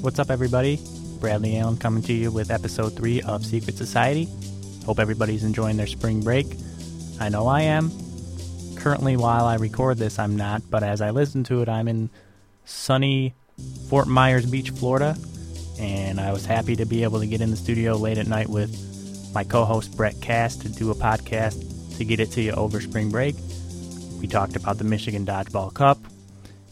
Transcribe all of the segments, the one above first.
What's up, everybody? Bradley Allen coming to you with episode three of Secret Society. Hope everybody's enjoying their spring break. I know I am. Currently, while I record this, I'm not, but as I listen to it, I'm in sunny Fort Myers Beach, Florida, and I was happy to be able to get in the studio late at night with my co host Brett Cass to do a podcast to get it to you over spring break. We talked about the Michigan Dodgeball Cup,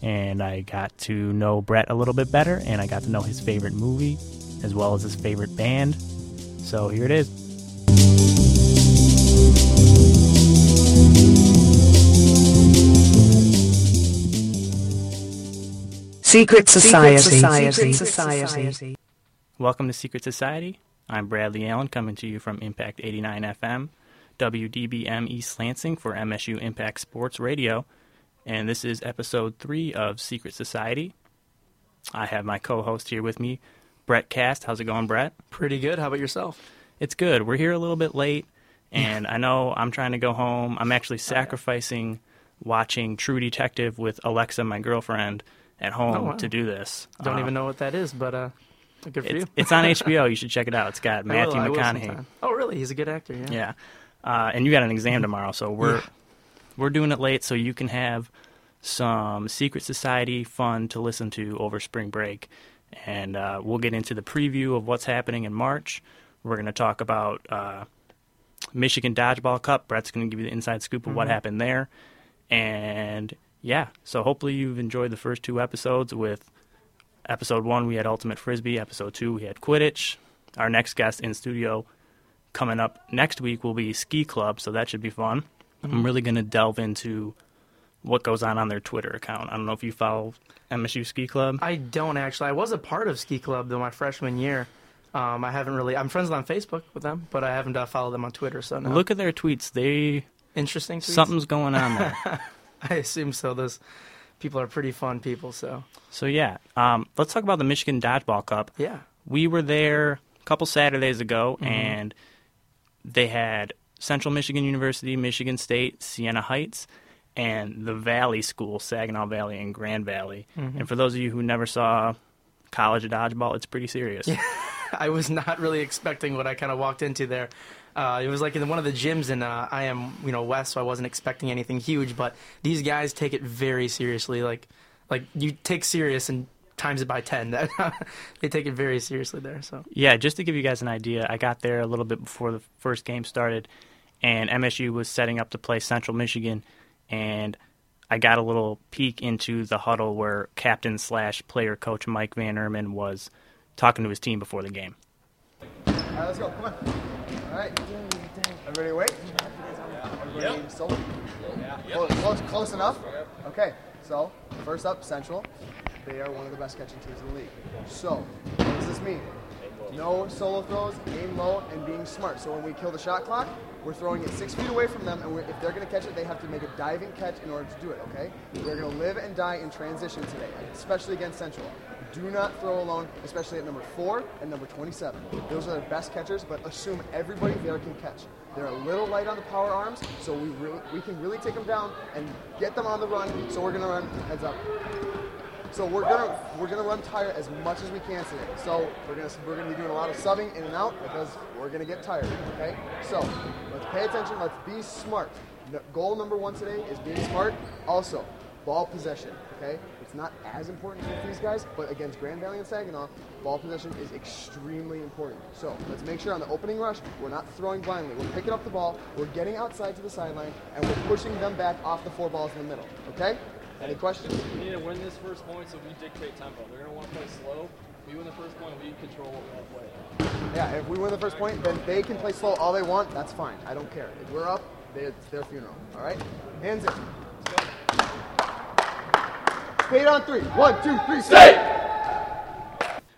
and I got to know Brett a little bit better, and I got to know his favorite movie as well as his favorite band. So here it is. Secret Society. Secret Society. Welcome to Secret Society. I'm Bradley Allen coming to you from Impact 89 FM, WDBM East Lansing for MSU Impact Sports Radio, and this is episode three of Secret Society. I have my co host here with me, Brett Cass. How's it going, Brett? Pretty good. How about yourself? It's good. We're here a little bit late, and I know I'm trying to go home. I'm actually sacrificing watching True Detective with Alexa, my girlfriend, at home Oh, wow. to do this. Don't Uh, even know what that is, but uh, good for It's, you. it's on HBO. You should check it out. It's got Matthew I will McConaughey. Oh, really? He's a good actor. Yeah. Yeah, uh, and you got an exam tomorrow, so we're Yeah. We're doing it late so you can have some Secret Society fun to listen to over spring break, and uh, we'll get into the preview of what's happening in March. We're going to talk about uh, Michigan Dodgeball Cup. Brett's going to give you the inside scoop of what Mhm. happened there, and yeah, so hopefully you've enjoyed the first two episodes. With episode one, we had Ultimate Frisbee. Episode two, we had Quidditch. Our next guest in studio coming up next week will be Ski Club, so that should be fun. I'm really going to delve into what goes on on their Twitter account. I don't know if you follow MSU Ski Club. I don't actually. I was a part of Ski Club though my freshman year. Um, I haven't really. I'm friends on Facebook with them, but I haven't uh, followed them on Twitter. So no. Look at their tweets. They interesting. Tweets? something's going on there. I assume so. Those people are pretty fun people. So so yeah, um, let's talk about the Michigan Dodgeball Cup. yeah. We were there a couple Saturdays ago, Mhm. and they had Central Michigan University, Michigan State, Siena Heights, and the Valley School, Saginaw Valley and Grand Valley. Mhm. And for those of you who never saw college of dodgeball, it's pretty serious. Yeah. I was not really expecting what I kind of walked into there. Uh, it was like in one of the gyms, and uh, I am, you know, west, so I wasn't expecting anything huge. But these guys take it very seriously. Like, like you take serious and times it by ten. that they take it very seriously there. So Yeah, just to give you guys an idea, I got there a little bit before the first game started, and MSU was setting up to play Central Michigan, and I got a little peek into the huddle where captain slash player coach Mike Van Erman was talking to his team before the game. All right, let's go. Come on. All right. Everybody wait. Everybody solo. Close, close, close enough. Okay. So first up, Central. They are one of the best catching teams in the league. So what does this mean? No solo throws, aim low, and being smart. So when we kill the shot clock, we're throwing it six feet away from them, and if they're going to catch it, they have to make a diving catch in order to do it. Okay? We're going to live and die in transition today, especially against Central. Do not throw alone, especially at number four and number 27. Those are their best catchers, but assume everybody there can catch. They're a little light on the power arms, so we we can really take them down and get them on the run. So we're going to run heads up. So we're gonna we're gonna run tired as much as we can today. So we're gonna we're gonna be doing a lot of subbing in and out because we're gonna get tired. Okay. So let's pay attention. Let's be smart. The goal number one today is being smart. Also, ball possession. Okay. It's not as important with these guys, but against Grand Valley and Saginaw, ball possession is extremely important. So let's make sure on the opening rush we're not throwing blindly. We're picking up the ball. We're getting outside to the sideline, and we're pushing them back off the four balls in the middle. Okay. Any questions? We need to win this first point so we dictate tempo. They're going to want to play slow. We win the first point, we control what we want to play. Yeah, if we win the first point, then they can play slow all they want. That's fine. I don't care. If we're up, they, it's their funeral. All right? Hands in. Spade on three. One, two, three, stay!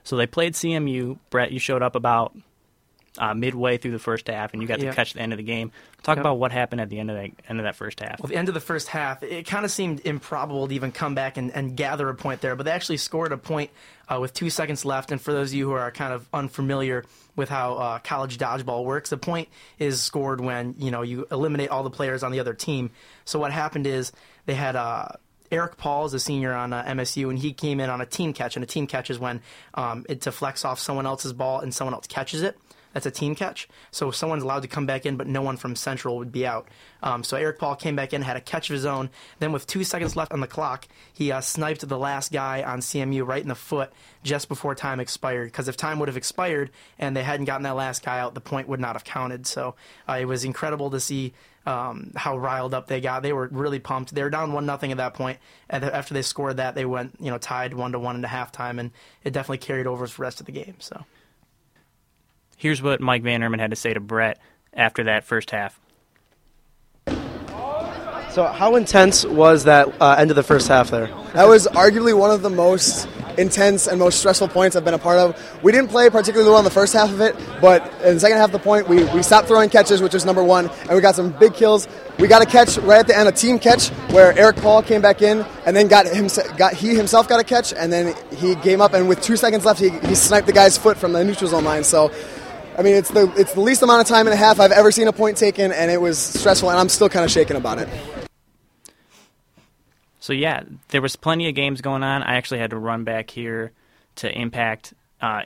So they played CMU. Brett, you showed up about uh, midway through the first half, and you got to catch the end of the game. Talk Yep. about what happened at the end of that end of that first half. Well, the end of the first half, it kind of seemed improbable to even come back and, and gather a point there, but they actually scored a point uh, with two seconds left. And for those of you who are kind of unfamiliar with how uh, college dodgeball works, the point is scored when you know you eliminate all the players on the other team. So what happened is they had uh, Eric Paul is a senior on uh, MSU, and he came in on a team catch. And a team catch is when um, it deflects off someone else's ball and someone else catches it. That's a team catch. So someone's allowed to come back in, but no one from Central would be out. Um, so Eric Paul came back in, had a catch of his own. Then, with two seconds left on the clock, he uh, sniped the last guy on CMU right in the foot just before time expired. Because if time would have expired and they hadn't gotten that last guy out, the point would not have counted. So uh, it was incredible to see um, how riled up they got. They were really pumped. They were down one nothing at that point. And after they scored that, they went you know tied one to one into halftime, and it definitely carried over for the rest of the game. So. Here's what Mike Van Herman had to say to Brett after that first half. So, how intense was that uh, end of the first half there? That was arguably one of the most intense and most stressful points I've been a part of. We didn't play particularly well in the first half of it, but in the second half of the point, we, we stopped throwing catches, which was number one, and we got some big kills. We got a catch right at the end, a team catch, where Eric Paul came back in and then got him got he himself got a catch, and then he came up and with two seconds left, he, he sniped the guy's foot from the neutral zone line. So. I mean, it's the it's the least amount of time and a half I've ever seen a point taken, and it was stressful, and I'm still kind of shaken about it. So yeah, there was plenty of games going on. I actually had to run back here to Impact uh,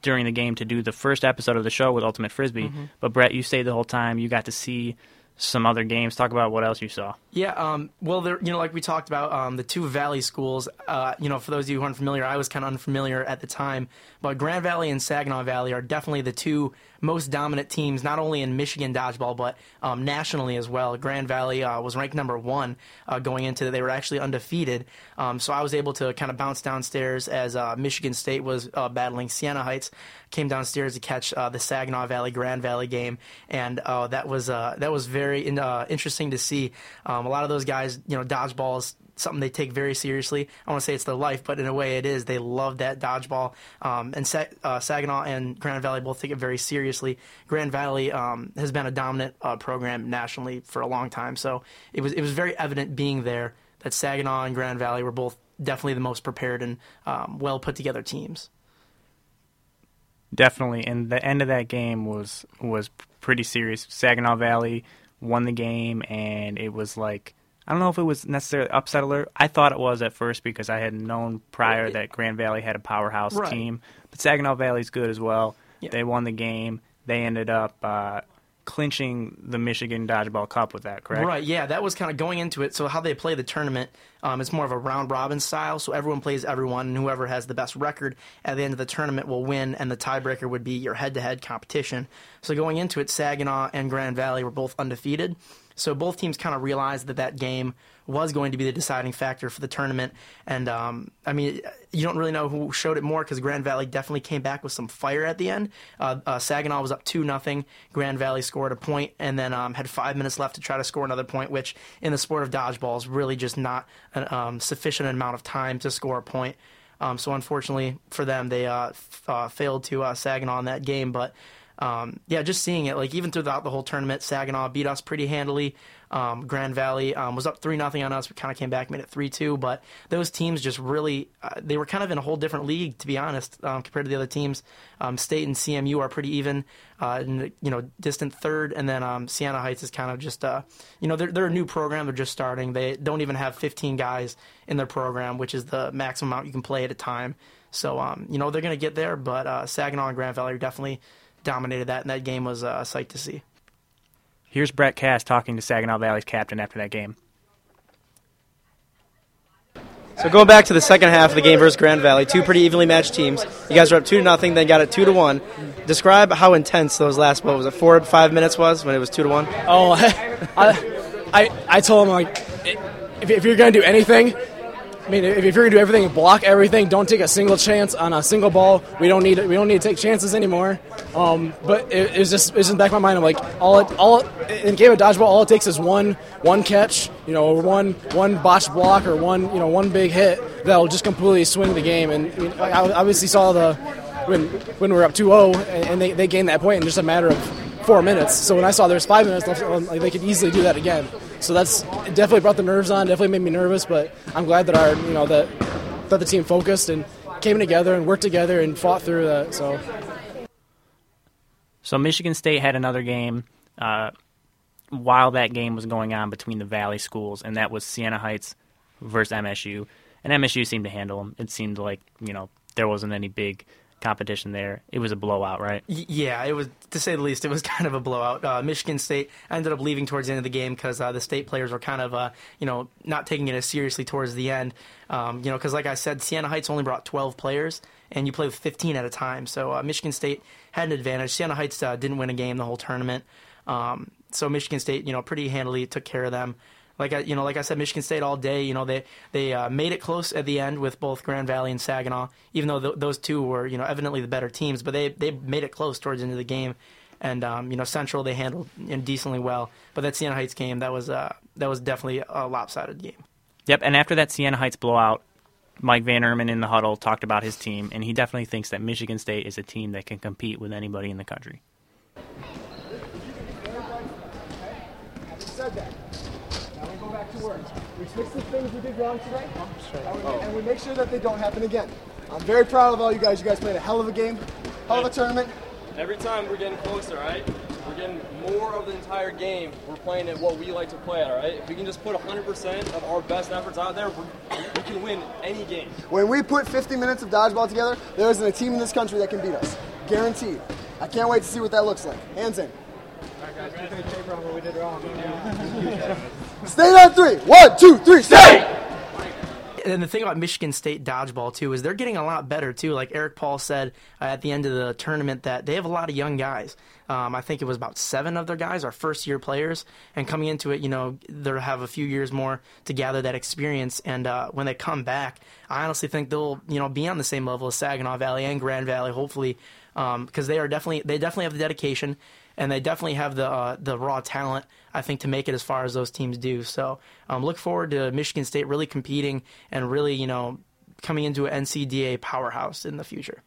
during the game to do the first episode of the show with Ultimate Frisbee. Mm-hmm. But Brett, you stayed the whole time. You got to see some other games. Talk about what else you saw. Yeah, um, well, there, you know, like we talked about, um, the two Valley schools. Uh, you know, for those of you who aren't familiar, I was kind of unfamiliar at the time, but Grand Valley and Saginaw Valley are definitely the two most dominant teams, not only in Michigan dodgeball but um, nationally as well. Grand Valley uh, was ranked number one uh, going into. it. They were actually undefeated, um, so I was able to kind of bounce downstairs as uh, Michigan State was uh, battling Siena Heights. Came downstairs to catch uh, the Saginaw Valley Grand Valley game, and that was that was very in, interesting to see. Um, a lot of those guys, you know, dodgeballs something they take very seriously. I want to say it's their life, but in a way it is. They love that dodgeball. Um, and Sa- uh, Saginaw and Grand Valley both take it very seriously. Grand Valley um, has been a dominant uh, program nationally for a long time, so it was it was very evident being there that Saginaw and Grand Valley were both definitely the most prepared and um, well put together teams. Definitely, and the end of that game was was pretty serious. Saginaw Valley won the game, and it was like I don't know if it was necessarily upset alert. I thought it was at first because I had known prior that Grand Valley had a powerhouse Right. team, but Saginaw Valley's good as well. Yeah. They won the game. They ended up uh, clinching the Michigan Dodgeball Cup with that, correct? Right, yeah, that was kind of going into it. So how they play the tournament, um, it's more of a round robin style. So everyone plays everyone, and whoever has the best record at the end of the tournament will win, and the tiebreaker would be your head-to-head competition. So going into it, Saginaw and Grand Valley were both undefeated. So both teams kind of realized that that game was going to be the deciding factor for the tournament. And um, I mean, you don't really know who showed it more because Grand Valley definitely came back with some fire at the end. Uh, uh, Saginaw was up two nothing. Grand Valley scored a point and then um, had five minutes left to try to score another point, which in the sport of dodgeball is really just not a um, sufficient amount of time to score a point. Um, so unfortunately for them, they uh, f- uh, failed to uh, Saginaw in that game. But um, yeah, just seeing it, like even throughout the whole tournament, Saginaw beat us pretty handily. Um, Grand Valley um, was up three nothing on us. We kind of came back, made it three two. But those teams just really, uh, they were kind of in a whole different league, to be honest, um, compared to the other teams. Um, State and CMU are pretty even, uh, the, you know, distant third, and then um, Siena Heights is kind of just, uh, you know, they're they're a new program. They're just starting. They don't even have 15 guys in their program, which is the maximum amount you can play at a time. So, um, you know, they're going to get there, but uh, Saginaw and Grand Valley are definitely dominated that, and that game was uh, a sight to see. Here's Brett Cass talking to Saginaw Valley's captain after that game. So going back to the second half of the game versus Grand Valley, two pretty evenly matched teams. You guys were up two to nothing, then got it two to one. Describe how intense those last what was it four five minutes was when it was two to one. Oh, I, I, I told him like, if, if you're gonna do anything, I mean, if, you're gonna do everything, block everything. Don't take a single chance on a single ball. We don't need we don't need to take chances anymore. Um, but it, it was just it was in the back of my mind. I'm like, all it, all in game of dodgeball, all it takes is one one catch, you know, or one one botched block or one you know one big hit that'll just completely swing the game. And I, mean, I obviously saw the when when we were up 2-0 and, and they, they gained that point in just a matter of four minutes. So when I saw there's five minutes left, like they could easily do that again. So that's it definitely brought the nerves on. Definitely made me nervous, but I'm glad that our you know that that the team focused and came together and worked together and fought through that. So So Michigan State had another game uh, while that game was going on between the Valley schools, and that was Siena Heights versus MSU, and MSU seemed to handle them. It seemed like you know there wasn't any big competition there. It was a blowout, right? Yeah, it was to say the least. It was kind of a blowout. Uh, Michigan State ended up leaving towards the end of the game because uh, the state players were kind of, uh, you know, not taking it as seriously towards the end. Um, you know, because like I said, Siena Heights only brought 12 players, and you play with 15 at a time. So uh, Michigan State had an advantage. Siena Heights uh, didn't win a game the whole tournament. Um, so Michigan State, you know, pretty handily took care of them. Like I, you know, like I said, Michigan State all day. You know, they they uh, made it close at the end with both Grand Valley and Saginaw, even though th- those two were you know evidently the better teams. But they they made it close towards the end of the game, and um, you know Central they handled you know, decently well. But that Siena Heights game that was uh, that was definitely a lopsided game. Yep. And after that Siena Heights blowout, Mike Van Erman in the huddle talked about his team, and he definitely thinks that Michigan State is a team that can compete with anybody in the country. Having said that, now we go back to work. We fix the things we did wrong today, and we, and we make sure that they don't happen again. I'm very proud of all you guys. You guys played a hell of a game, hell of a tournament. Every time we're getting closer, right? We're getting more of the entire game. We're playing at what we like to play at, all right? If we can just put 100% of our best efforts out there, we're, can win any game. When we put 50 minutes of dodgeball together, there isn't a team in this country that can beat us. Guaranteed. I can't wait to see what that looks like. Hands in. Stay on three. One, two, three, stay! And the thing about Michigan State dodgeball too is they're getting a lot better too. Like Eric Paul said uh, at the end of the tournament that they have a lot of young guys. Um, I think it was about seven of their guys are first year players, and coming into it, you know, they'll have a few years more to gather that experience. And uh, when they come back, I honestly think they'll you know be on the same level as Saginaw Valley and Grand Valley, hopefully, because they are definitely they definitely have the dedication and they definitely have the uh, the raw talent. I think to make it as far as those teams do. So um, look forward to Michigan State really competing and really you know coming into an NCDA powerhouse in the future.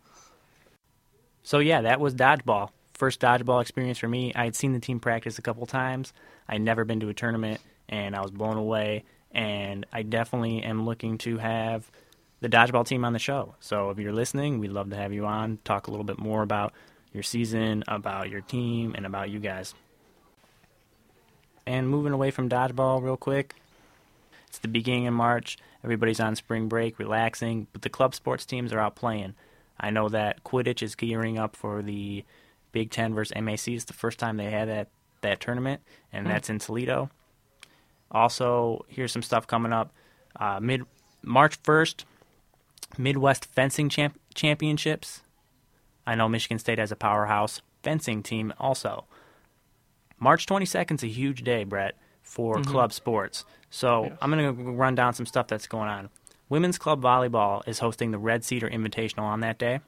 So yeah, that was dodgeball. First dodgeball experience for me. I had seen the team practice a couple times. I'd never been to a tournament, and I was blown away. And I definitely am looking to have the dodgeball team on the show. So if you're listening, we'd love to have you on. Talk a little bit more about your season, about your team, and about you guys. And moving away from dodgeball real quick, it's the beginning of March. Everybody's on spring break, relaxing, but the club sports teams are out playing. I know that Quidditch is gearing up for the Big Ten versus MAC. is the first time they had that, that tournament, and that's in Toledo. Also, here's some stuff coming up. Uh, mid March 1st, Midwest Fencing champ- Championships. I know Michigan State has a powerhouse fencing team also. March 22nd is a huge day, Brett, for club sports. So I'm going to run down some stuff that's going on. Women's Club Volleyball is hosting the Red Cedar Invitational on that day.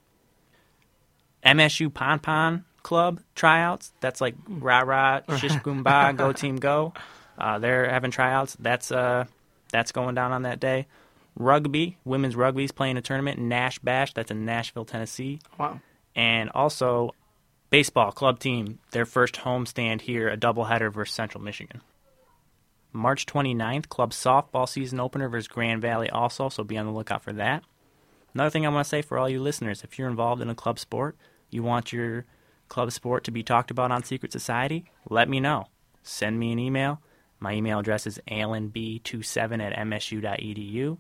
MSU Pon Pon Club tryouts. That's like rah rah, shish goomba, go team go. Uh, they're having tryouts. That's uh, that's going down on that day. Rugby, women's rugby is playing a tournament Nash Bash. That's in Nashville, Tennessee Wow. and also baseball club team their first home stand here a doubleheader versus central michigan march 29th club softball season opener versus grand valley also so be on the lookout for that another thing i want to say for all you listeners if you're involved in a club sport you want your club sport to be talked about on secret society let me know. Send me an email. My email address is alanb27 at msu.edu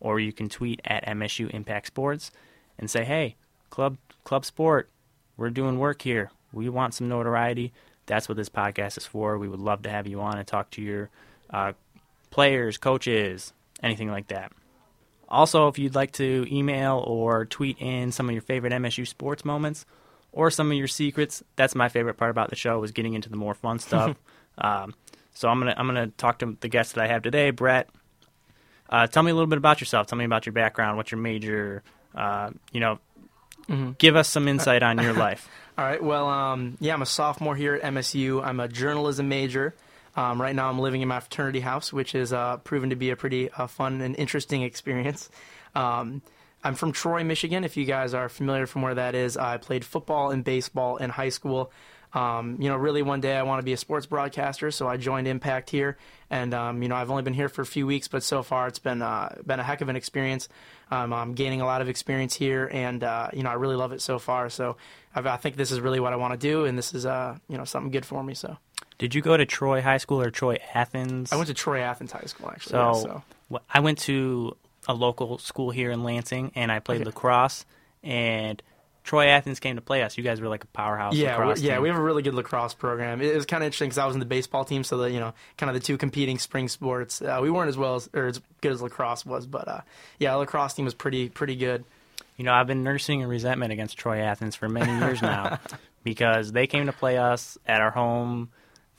or you can tweet at msu impact sports and say hey club club sport we're doing work here. We want some notoriety. That's what this podcast is for. We would love to have you on and talk to your uh, players coaches anything like that. Also if you'd like to email or tweet in some of your favorite msu sports moments or some of your secrets that's my favorite part about the show is getting into the more fun stuff um, so i'm gonna i'm gonna talk to the guest that i have today brett uh, tell me a little bit about yourself tell me about your background what's your major uh, you know give us some insight on your life All right. Well, um, yeah, I'm a sophomore here at MSU. I'm a journalism major. Um, right now, I'm living in my fraternity house, which has uh, proven to be a pretty uh, fun and interesting experience. Um, I'm from Troy, Michigan. If you guys are familiar from where that is, I played football and baseball in high school. Um, you know, really, one day I want to be a sports broadcaster, so I joined Impact here. And um, you know, I've only been here for a few weeks, but so far it's been uh, been a heck of an experience. Um, I'm gaining a lot of experience here, and uh, you know, I really love it so far. So I've, I think this is really what I want to do, and this is uh, you know something good for me. So Did you go to Troy High School or Troy Athens? I went to Troy Athens High School actually. So, yeah, so. I went to a local school here in Lansing, and I played Okay. lacrosse. And Troy Athens came to play us. You guys were like a powerhouse Yeah, yeah, we have a really good lacrosse program. It, it was kind of interesting because I was in the baseball team, so the you know kind of the two competing spring sports. Uh, we weren't as well as or as good as lacrosse was, but uh, yeah, lacrosse team was pretty pretty good. You know, I've been nursing a resentment against Troy Athens for many years now because they came to play us at our home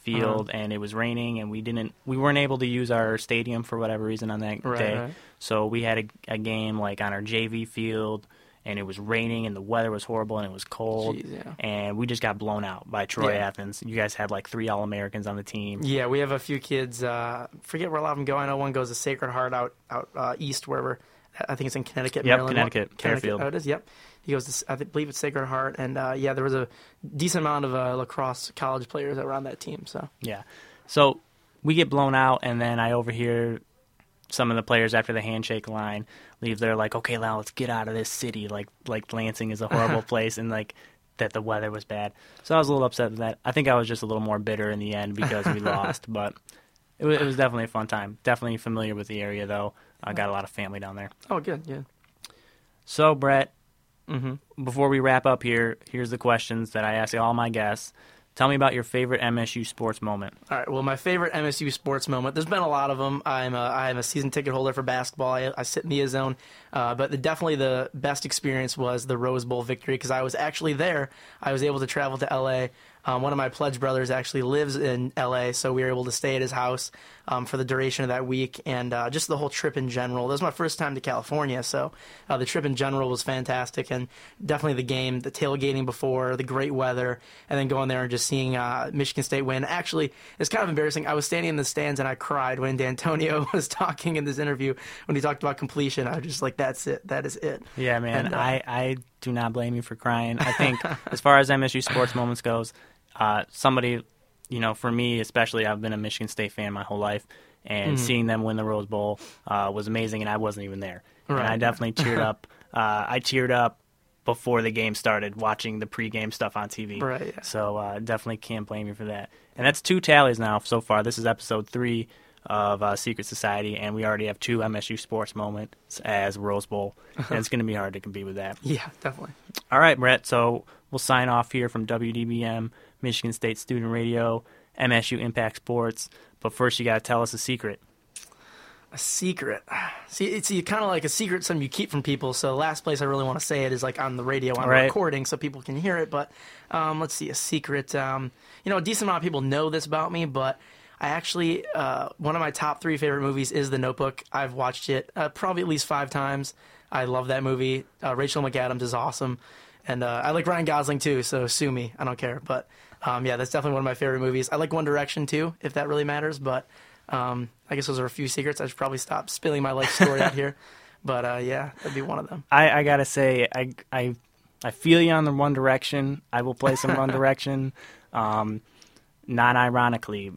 field Uh-huh. and it was raining and we didn't we weren't able to use our stadium for whatever reason on that Right, day. right. So we had a, a game like on our JV field and it was raining and the weather was horrible and it was cold Jeez, yeah. and we just got blown out by Troy Yeah. Athens. You guys had like three All Americans on the team. Yeah, we have a few kids. Uh, forget where a lot of them go. I know one goes to Sacred Heart out out uh, east, wherever. I think it's in Connecticut. Yep, Maryland. Connecticut, Fairfield. Oh, it is. Yep. He goes to. I believe it's Sacred Heart, and uh, yeah, there was a decent amount of uh, lacrosse college players that were on that team. So Yeah. So we get blown out, and then I overhear some of the players after the handshake line leave. They're like, "Okay, now let's get out of this city. Like, like Lansing is a horrible place, and like that the weather was bad." So I was a little upset with that. I think I was just a little more bitter in the end because we lost, but it was, it was definitely a fun time. Definitely familiar with the area, though. I got a lot of family down there. oh, good, yeah. So Brett, Mm-hmm. before we wrap up here, here's the questions that I ask all my guests. Tell me about your favorite MSU sports moment. All right. Well, my favorite MSU sports moment. There's been a lot of them. I'm a, I'm a season ticket holder for basketball. I, I sit in the zone, uh, but the, definitely the best experience was the Rose Bowl victory because I was actually there. I was able to travel to LA. Um, one of my pledge brothers actually lives in LA, so we were able to stay at his house um, for the duration of that week, and uh, just the whole trip in general. That was my first time to California, so uh, the trip in general was fantastic, and definitely the game, the tailgating before, the great weather, and then going there and just seeing uh, Michigan State win. Actually, it's kind of embarrassing. I was standing in the stands and I cried when D'Antonio was talking in this interview when he talked about completion. I was just like, "That's it. That is it." Yeah, man. And, uh, I, I do not blame you for crying. I think as far as MSU sports moments goes, uh, somebody, you know, for me especially, I've been a Michigan State fan my whole life, and Mm-hmm. seeing them win the Rose Bowl uh, was amazing, and I wasn't even there. And I definitely teared up. Uh, I teared up before the game started, watching the pregame stuff on TV. Right, yeah. So uh, definitely can't blame you for that. And that's two tallies now so far. This is episode three of uh, Secret Society, and we already have two MSU sports moments as Rose Bowl, and it's going to be hard to compete with that. Yeah, definitely. All right, Brett. So we'll sign off here from WDBM, Michigan State Student Radio, MSU Impact Sports. But first, you got to tell us a secret. A secret. See, it's kind of like a secret, something you keep from people. So, the last place I really want to say it is like on the radio, on Right. recording, so people can hear it. But um, let's see, a secret. Um, you know, a decent amount of people know this about me, but I actually uh, one of my top three favorite movies is The Notebook. I've watched it uh, probably at least five times. I love that movie. Uh, Rachel McAdams is awesome, and uh, I like Ryan Gosling too. So sue me, I don't care. But um, yeah, that's definitely one of my favorite movies. I like One Direction too, if that really matters. But um, I guess those are a few secrets. I should probably stop spilling my life story out here. But uh, yeah, that'd be one of them. I, I gotta say, I, I, I feel you on the One Direction. I will play some One Direction. Um, non ironically,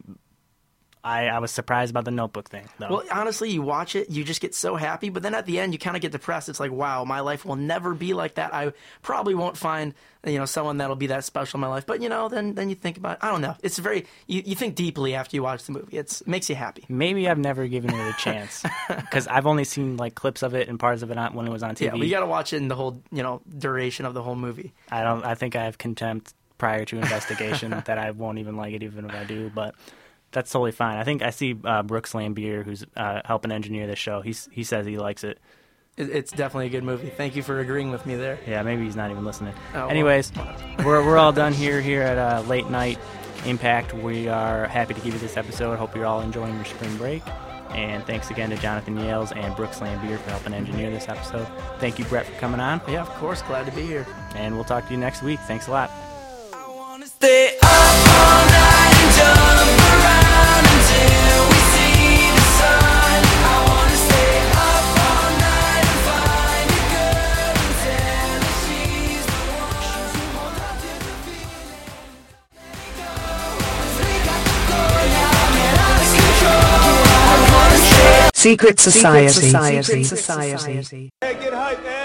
I, I was surprised about the Notebook thing, though. Well, honestly, you watch it, you just get so happy, but then at the end, you kind of get depressed. It's like, wow, my life will never be like that. I probably won't find, you know, someone that'll be that special in my life. But you know, then then you think about, I don't know. It's very, you, you think deeply after you watch the movie. It's it makes you happy. Maybe I've never given it a chance because I've only seen like clips of it and parts of it on, when it was on TV. Yeah, but you got to watch it in the whole, you know, duration of the whole movie. I don't. I think I have contempt prior to investigation that I won't even like it even if I do. But that's totally fine. I think I see uh, Brooks Lambier, who's uh, helping engineer this show. He's he says he likes it. It, it's definitely a good movie. Thank you for agreeing with me there. Yeah, maybe he's not even listening. Oh, well. Anyways, we're we're all done here here at uh, late night impact. We are happy to give you this episode. Hope you're all enjoying your spring break. And thanks again to Jonathan Yales and Brooks Lambier for helping engineer this episode. Thank you, Brett, for coming on. Yeah, of course. Glad to be here. And we'll talk to you next week. Thanks a lot. Control. I Secret Society. Secret Society. Society. Hey, get hype, man.